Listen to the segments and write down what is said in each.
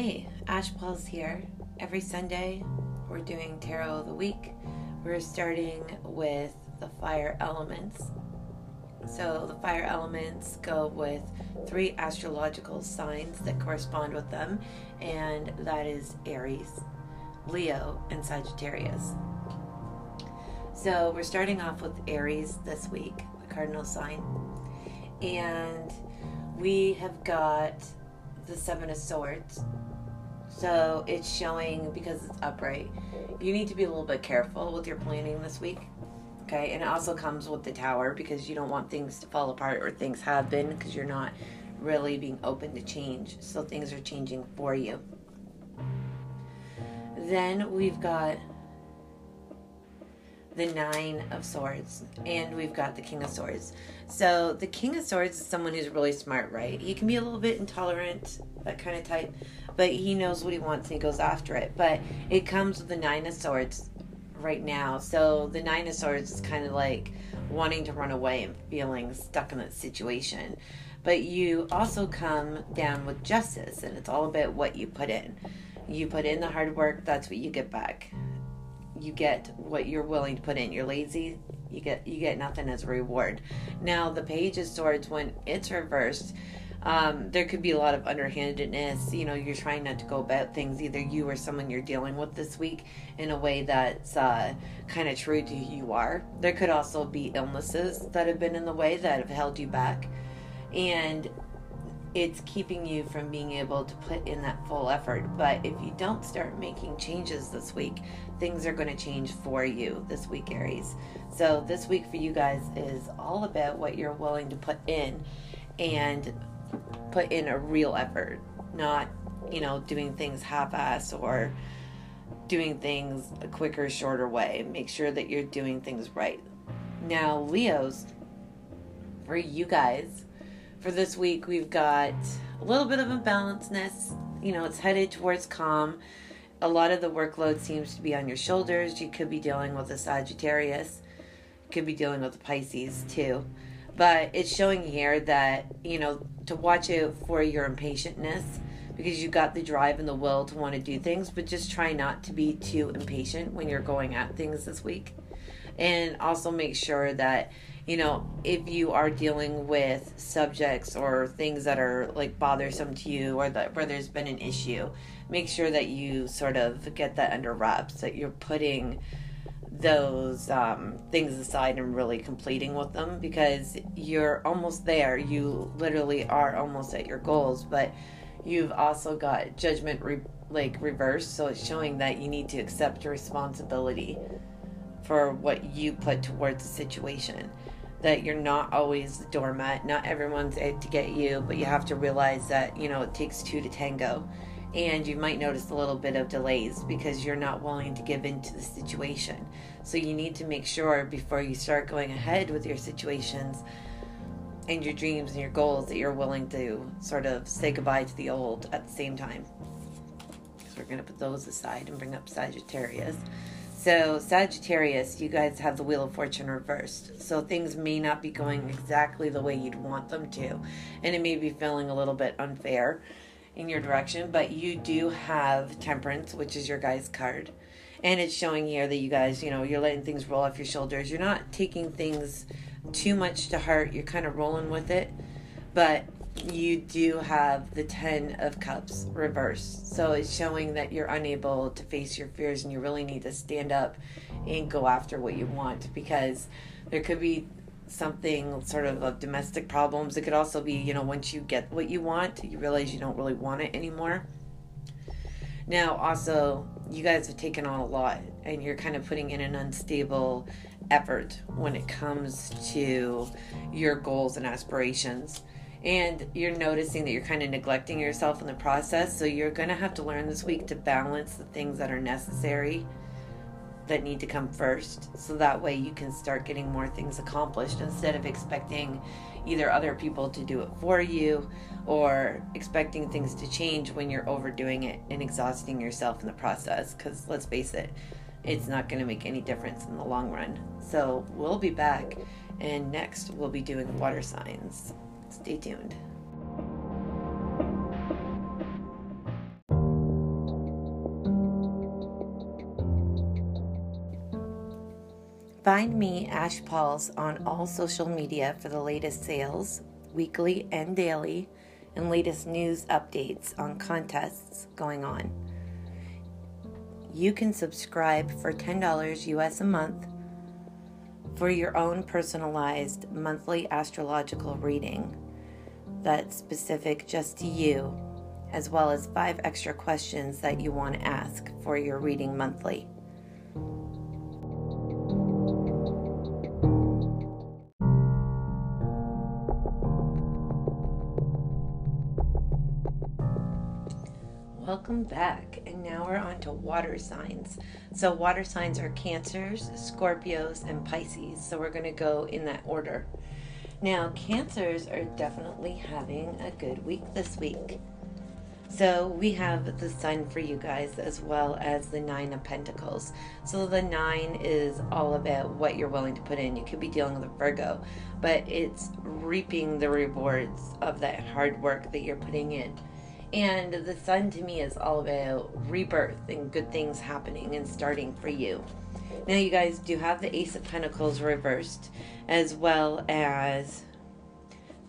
Hey, Ash Pulse here. Every Sunday, we're doing Tarot of the Week. We're starting with the fire elements. So, the fire elements go with three astrological signs that correspond with them, and that is Aries, Leo, and Sagittarius. So, we're starting off with Aries this week, the cardinal sign. And we have got the Seven of Swords. So it's showing because it's upright. You need to be a little bit careful with your planning this week. Okay, and it also comes with the tower because you don't want things to fall apart or things have been because you're not really being open to change. So things are changing for you. Then we've got the Nine of Swords, and we've got the King of Swords. So the King of Swords is someone who's really smart, right? He can be a little bit intolerant, that kind of type, but he knows what he wants and he goes after it. But it comes with the Nine of Swords right now. So the Nine of Swords is kind of like wanting to run away and feeling stuck in that situation. But you also come down with justice, and it's all about what you put in. You put in the hard work, that's what you get back you get what you're willing to put in. You're lazy, you get you get nothing as a reward. Now the page of swords when it's reversed, um, there could be a lot of underhandedness. You know, you're trying not to go about things, either you or someone you're dealing with this week, in a way that's uh, kind of true to who you are. There could also be illnesses that have been in the way that have held you back. And it's keeping you from being able to put in that full effort. But if you don't start making changes this week, things are going to change for you this week, Aries. So, this week for you guys is all about what you're willing to put in and put in a real effort, not, you know, doing things half ass or doing things a quicker, shorter way. Make sure that you're doing things right. Now, Leos, for you guys, for this week, we've got a little bit of imbalancedness. You know, it's headed towards calm. A lot of the workload seems to be on your shoulders. You could be dealing with a Sagittarius, could be dealing with a Pisces too. But it's showing here that, you know, to watch out for your impatientness because you've got the drive and the will to want to do things, but just try not to be too impatient when you're going at things this week. And also make sure that you know, if you are dealing with subjects or things that are like bothersome to you or that where there's been an issue, make sure that you sort of get that under wraps, that you're putting those um, things aside and really completing with them because you're almost there. You literally are almost at your goals, but you've also got judgment re- like reversed, so it's showing that you need to accept responsibility for what you put towards the situation that you're not always the doormat. Not everyone's out to get you, but you have to realize that, you know, it takes two to tango. And you might notice a little bit of delays because you're not willing to give in to the situation. So you need to make sure before you start going ahead with your situations and your dreams and your goals that you're willing to sort of say goodbye to the old at the same time. So we're going to put those aside and bring up Sagittarius. So, Sagittarius, you guys have the Wheel of Fortune reversed. So, things may not be going exactly the way you'd want them to. And it may be feeling a little bit unfair in your direction. But you do have Temperance, which is your guy's card. And it's showing here that you guys, you know, you're letting things roll off your shoulders. You're not taking things too much to heart. You're kind of rolling with it. But you do have the 10 of cups reversed. So it's showing that you're unable to face your fears and you really need to stand up and go after what you want because there could be something sort of of domestic problems. It could also be you know once you get what you want you realize you don't really want it anymore. Now also you guys have taken on a lot and you're kind of putting in an unstable effort when it comes to your goals and aspirations and you're noticing that you're kind of neglecting yourself in the process. So you're going to have to learn this week to balance the things that are necessary that need to come first. So that way you can start getting more things accomplished instead of expecting either other people to do it for you or expecting things to change when you're overdoing it and exhausting yourself in the process. Because let's face it, it's not going to make any difference in the long run. So we'll be back, and next we'll be doing water signs. Stay tuned. Find me, Ash Pauls, on all social media for the latest sales, weekly and daily, and latest news updates on contests going on. You can subscribe for $10 US a month for your own personalized monthly astrological reading that's specific just to you, as well as five extra questions that you want to ask for your reading monthly. Welcome back, and now we're on to water signs. So, water signs are Cancers, Scorpios, and Pisces. So, we're going to go in that order. Now, Cancers are definitely having a good week this week. So, we have the Sun for you guys as well as the Nine of Pentacles. So, the Nine is all about what you're willing to put in. You could be dealing with a Virgo, but it's reaping the rewards of that hard work that you're putting in. And the sun to me is all about rebirth and good things happening and starting for you. Now, you guys do have the Ace of Pentacles reversed, as well as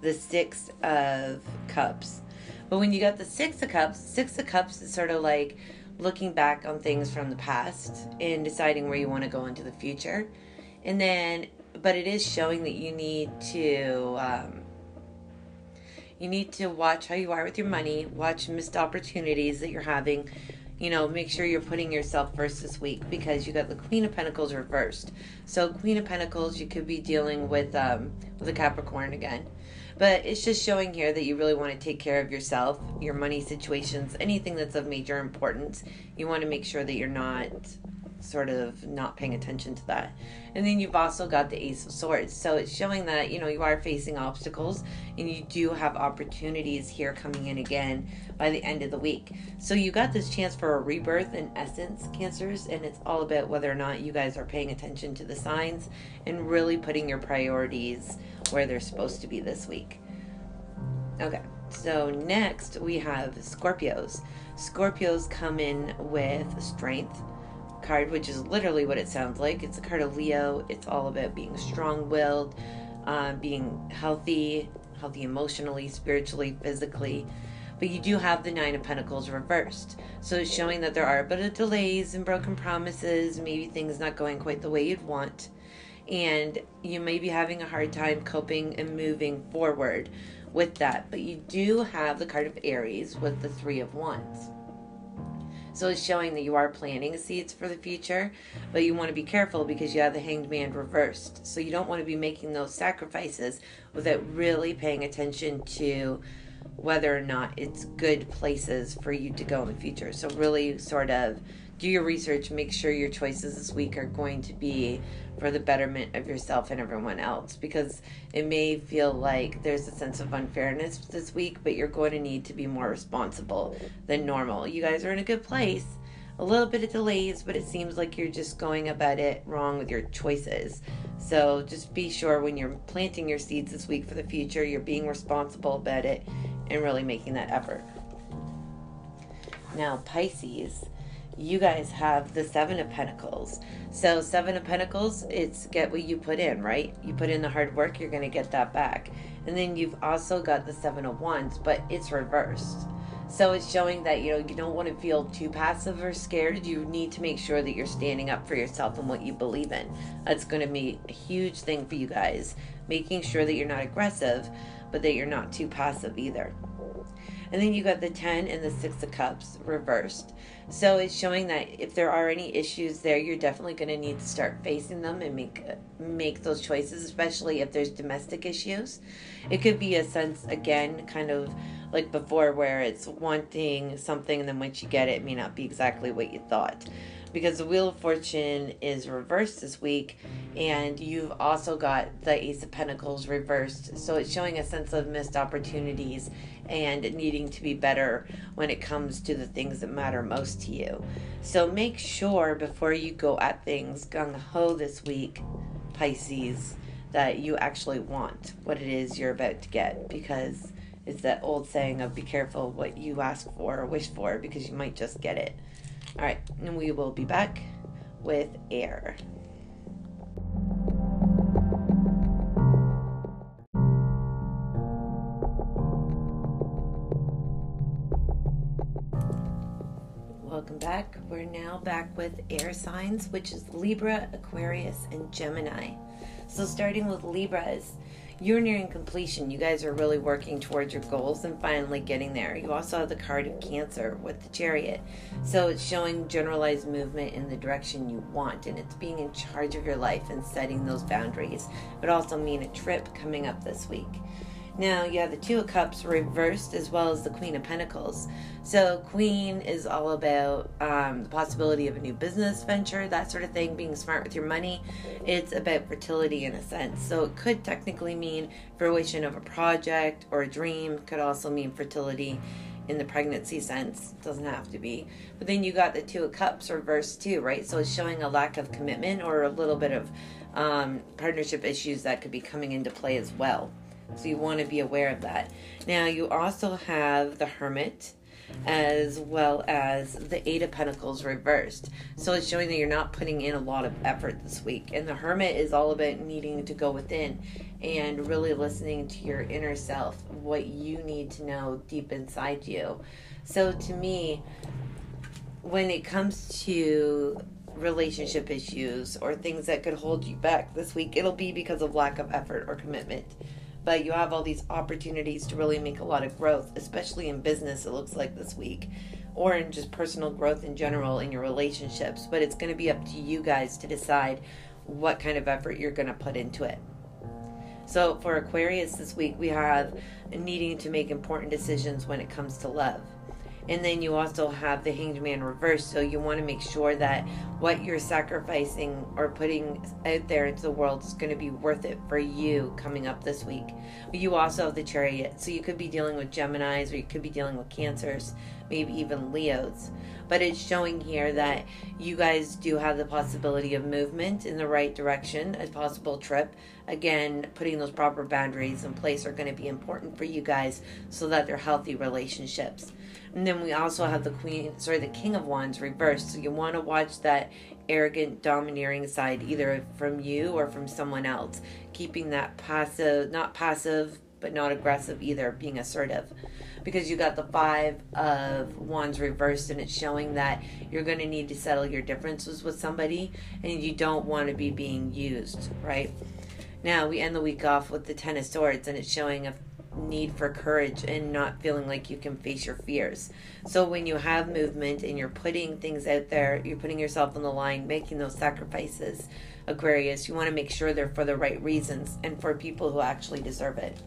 the Six of Cups. But when you got the Six of Cups, Six of Cups is sort of like looking back on things from the past and deciding where you want to go into the future. And then, but it is showing that you need to. Um, you need to watch how you are with your money, watch missed opportunities that you're having. You know, make sure you're putting yourself first this week because you got the Queen of Pentacles reversed. So Queen of Pentacles, you could be dealing with um, with a Capricorn again. But it's just showing here that you really want to take care of yourself, your money situations, anything that's of major importance. You want to make sure that you're not sort of not paying attention to that. And then you've also got the Ace of Swords. So it's showing that, you know, you are facing obstacles and you do have opportunities here coming in again by the end of the week. So you got this chance for a rebirth in essence, Cancers, and it's all about whether or not you guys are paying attention to the signs and really putting your priorities where they're supposed to be this week. Okay. So next we have Scorpios. Scorpios come in with strength, card, which is literally what it sounds like. It's a card of Leo. It's all about being strong willed, uh, being healthy, healthy emotionally, spiritually, physically. But you do have the Nine of Pentacles reversed. So it's showing that there are a bit of delays and broken promises, maybe things not going quite the way you'd want. And you may be having a hard time coping and moving forward with that. But you do have the card of Aries with the Three of Wands. So it's showing that you are planting seeds for the future, but you want to be careful because you have the hanged man reversed. So you don't want to be making those sacrifices without really paying attention to whether or not it's good places for you to go in the future. So really sort of do your research, make sure your choices this week are going to be for the betterment of yourself and everyone else because it may feel like there's a sense of unfairness this week, but you're going to need to be more responsible than normal. You guys are in a good place. A little bit of delays, but it seems like you're just going about it wrong with your choices. So just be sure when you're planting your seeds this week for the future, you're being responsible about it and really making that effort. Now, Pisces you guys have the seven of pentacles. So seven of pentacles it's get what you put in right? You put in the hard work you're going to get that back. And then you've also got the seven of wands but it's reversed. So it's showing that you know you don't want to feel too passive or scared. You need to make sure that you're standing up for yourself and what you believe in. That's going to be a huge thing for you guys making sure that you're not aggressive but that you're not too passive either and then you got the 10 and the 6 of cups reversed. So it's showing that if there are any issues there, you're definitely going to need to start facing them and make make those choices, especially if there's domestic issues. It could be a sense again kind of like before where it's wanting something and then once you get it, it may not be exactly what you thought because the Wheel of Fortune is reversed this week, and you've also got the Ace of Pentacles reversed. So it's showing a sense of missed opportunities and needing to be better when it comes to the things that matter most to you. So make sure before you go at things gung ho this week, Pisces, that you actually want what it is you're about to get because it's that old saying of be careful what you ask for or wish for because you might just get it. All right, and we will be back with air. Welcome back. We're now back with air signs, which is Libra, Aquarius, and Gemini. So, starting with Libras, you're nearing completion. You guys are really working towards your goals and finally getting there. You also have the card of Cancer with the Chariot. So, it's showing generalized movement in the direction you want, and it's being in charge of your life and setting those boundaries. It would also mean a trip coming up this week. Now you have the Two of Cups reversed as well as the Queen of Pentacles. So, Queen is all about um, the possibility of a new business venture, that sort of thing, being smart with your money. It's about fertility in a sense. So, it could technically mean fruition of a project or a dream, could also mean fertility in the pregnancy sense. Doesn't have to be. But then you got the Two of Cups reversed too, right? So, it's showing a lack of commitment or a little bit of um, partnership issues that could be coming into play as well. So you want to be aware of that. Now, you also have the Hermit as well as the Eight of Pentacles reversed. So it's showing that you're not putting in a lot of effort this week. And the Hermit is all about needing to go within and really listening to your inner self, what you need to know deep inside you. So to me, when it comes to relationship issues or things that could hold you back this week, it'll be because of lack of effort or commitment but you have all these opportunities to really make a lot of growth, especially in business, it looks like this week, or in just personal growth in general in your relationships. But it's going to be up to you guys to decide what kind of effort you're going to put into it. So for Aquarius this week, we have needing to make important decisions when it comes to love. And then you also have the hanged man reversed. So you want to make sure that what you're sacrificing or putting out there into the world is going to be worth it for you coming up this week. But you also have the chariot. So you could be dealing with Geminis or you could be dealing with Cancers, maybe even Leos. But it's showing here that you guys do have the possibility of movement in the right direction, a possible trip. Again, putting those proper boundaries in place are going to be important for you guys so that they're healthy relationships. And then we also have the queen, sorry, the king of wands reversed. So you want to watch that arrogant, domineering side, either from you or from someone else. Keeping that passive, not passive, but not aggressive either, being assertive. Because you got the five of wands reversed, and it's showing that you're going to need to settle your differences with somebody, and you don't want to be being used, right? Now we end the week off with the Ten of Swords, and it's showing a need for courage and not feeling like you can face your fears. So when you have movement and you're putting things out there, you're putting yourself on the line, making those sacrifices, Aquarius, you want to make sure they're for the right reasons and for people who actually deserve it.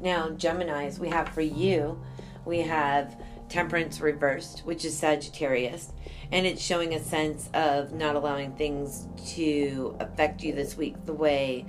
Now, Geminis, we have for you, we have Temperance reversed, which is Sagittarius, and it's showing a sense of not allowing things to affect you this week the way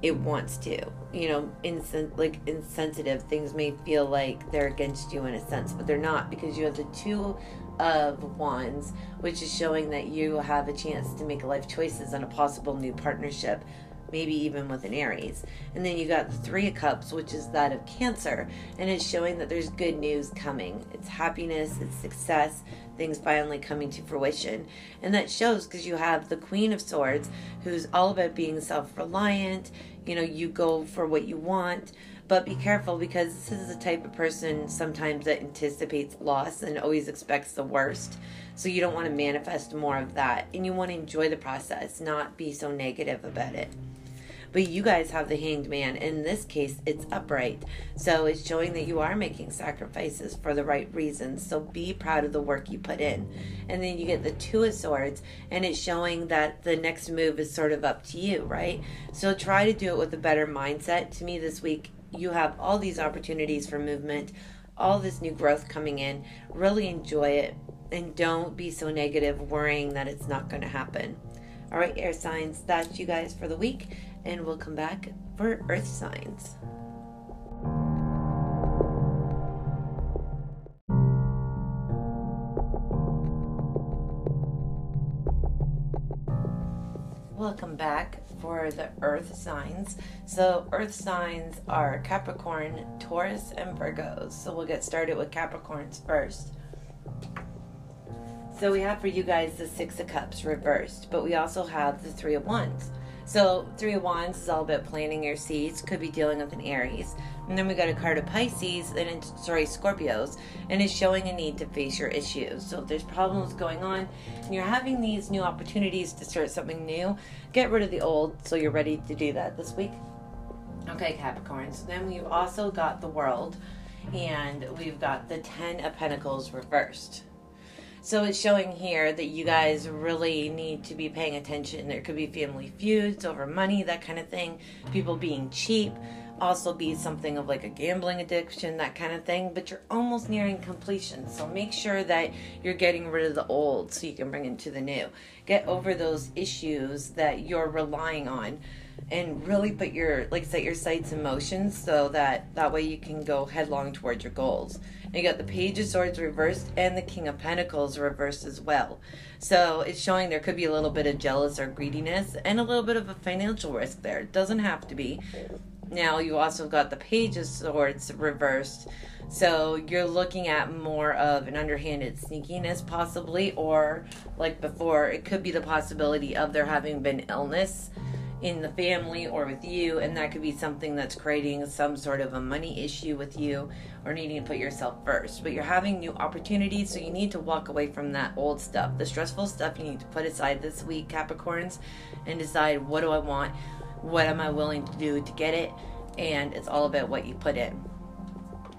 it wants to. You know, insen- like insensitive things may feel like they're against you in a sense, but they're not because you have the two of wands, which is showing that you have a chance to make life choices and a possible new partnership maybe even with an Aries. And then you got the Three of Cups, which is that of Cancer, and it's showing that there's good news coming. It's happiness, it's success, things finally coming to fruition. And that shows because you have the Queen of Swords, who's all about being self reliant. You know, you go for what you want. But be careful because this is the type of person sometimes that anticipates loss and always expects the worst. So you don't want to manifest more of that. And you want to enjoy the process, not be so negative about it. But you guys have the hanged man. In this case, it's upright. So it's showing that you are making sacrifices for the right reasons. So be proud of the work you put in. And then you get the two of swords, and it's showing that the next move is sort of up to you, right? So try to do it with a better mindset. To me, this week, you have all these opportunities for movement, all this new growth coming in. Really enjoy it. And don't be so negative, worrying that it's not going to happen. All right, air signs, that's you guys for the week and we'll come back for earth signs. Welcome back for the earth signs. So, earth signs are Capricorn, Taurus, and Virgos. So, we'll get started with Capricorns first. So, we have for you guys the Six of Cups reversed, but we also have the Three of Wands. So, Three of Wands is all about planting your seeds, could be dealing with an Aries. And then we got a card of Pisces, and it's, sorry, Scorpios, and it's showing a need to face your issues. So, if there's problems going on and you're having these new opportunities to start something new, get rid of the old so you're ready to do that this week. Okay, Capricorns. Then we've also got the World, and we've got the Ten of Pentacles reversed. So it's showing here that you guys really need to be paying attention. There could be family feuds over money, that kind of thing. People being cheap. Also, be something of like a gambling addiction, that kind of thing. But you're almost nearing completion. So make sure that you're getting rid of the old so you can bring into the new. Get over those issues that you're relying on and really put your like set your sights in motion so that that way you can go headlong towards your goals and you got the page of swords reversed and the king of pentacles reversed as well. So it's showing there could be a little bit of jealous or greediness and a little bit of a financial risk there. It doesn't have to be. Now you also got the page of swords reversed. So you're looking at more of an underhanded sneakiness possibly or like before it could be the possibility of there having been illness in the family or with you, and that could be something that's creating some sort of a money issue with you or needing to put yourself first. But you're having new opportunities, so you need to walk away from that old stuff. The stressful stuff you need to put aside this week, Capricorns, and decide what do I want, what am I willing to do to get it, and it's all about what you put in.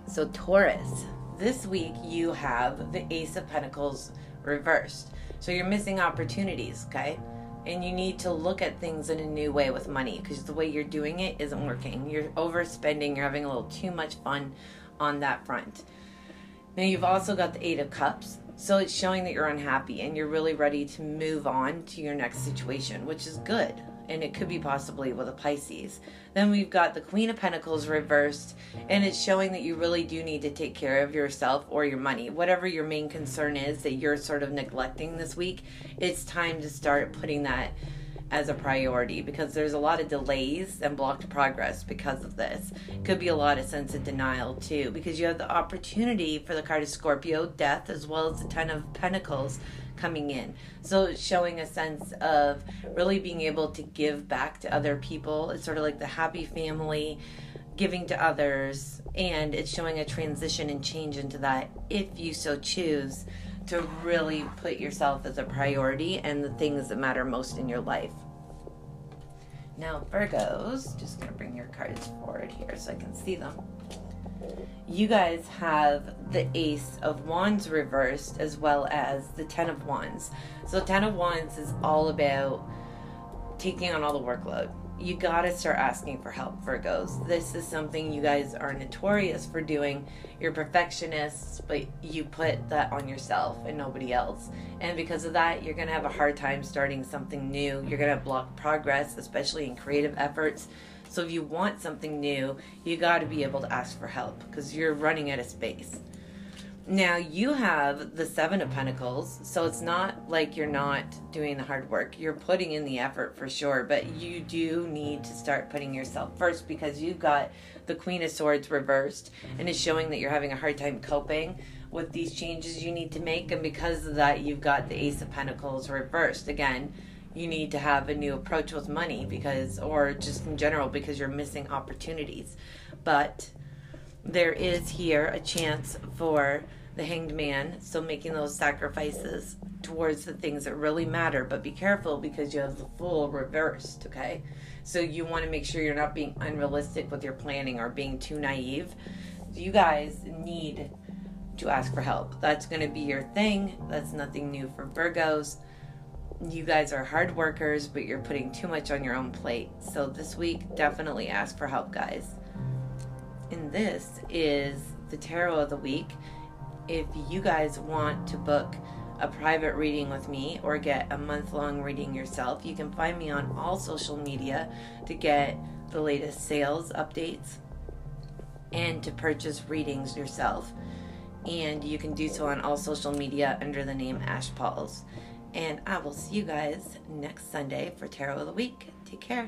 So, Taurus, this week you have the Ace of Pentacles reversed. So, you're missing opportunities, okay? And you need to look at things in a new way with money because the way you're doing it isn't working. You're overspending, you're having a little too much fun on that front. Now, you've also got the Eight of Cups. So it's showing that you're unhappy and you're really ready to move on to your next situation, which is good and it could be possibly with a Pisces. Then we've got the Queen of Pentacles reversed, and it's showing that you really do need to take care of yourself or your money. Whatever your main concern is that you're sort of neglecting this week, it's time to start putting that as a priority because there's a lot of delays and blocked progress because of this. Could be a lot of sense of denial too because you have the opportunity for the card of Scorpio, death, as well as the Ten of Pentacles coming in. So showing a sense of really being able to give back to other people. It's sort of like the happy family giving to others and it's showing a transition and change into that if you so choose to really put yourself as a priority and the things that matter most in your life. Now, Virgos, just going to bring your cards forward here so I can see them you guys have the Ace of Wands reversed as well as the Ten of Wands. So, Ten of Wands is all about taking on all the workload. You gotta start asking for help, Virgos. This is something you guys are notorious for doing. You're perfectionists, but you put that on yourself and nobody else. And because of that, you're gonna have a hard time starting something new. You're gonna block progress, especially in creative efforts so if you want something new, you got to be able to ask for help because you're running out of space. Now you have the Seven of Pentacles, so it's not like you're not doing the hard work. You're putting in the effort for sure, but you do need to start putting yourself first because you've got the Queen of Swords reversed and it's showing that you're having a hard time coping with these changes you need to make. And because of that, you've got the Ace of Pentacles reversed. Again, you need to have a new approach with money because or just in general because you're missing opportunities but there is here a chance for the hanged man so making those sacrifices towards the things that really matter but be careful because you have the fool reversed okay so you want to make sure you're not being unrealistic with your planning or being too naive you guys need to ask for help that's going to be your thing that's nothing new for virgos you guys are hard workers, but you're putting too much on your own plate. So this week, definitely ask for help, guys. And this is the tarot of the week. If you guys want to book a private reading with me or get a month long reading yourself, you can find me on all social media to get the latest sales updates and to purchase readings yourself. And you can do so on all social media under the name Ash Pauls. And I will see you guys next Sunday for Tarot of the Week. Take care.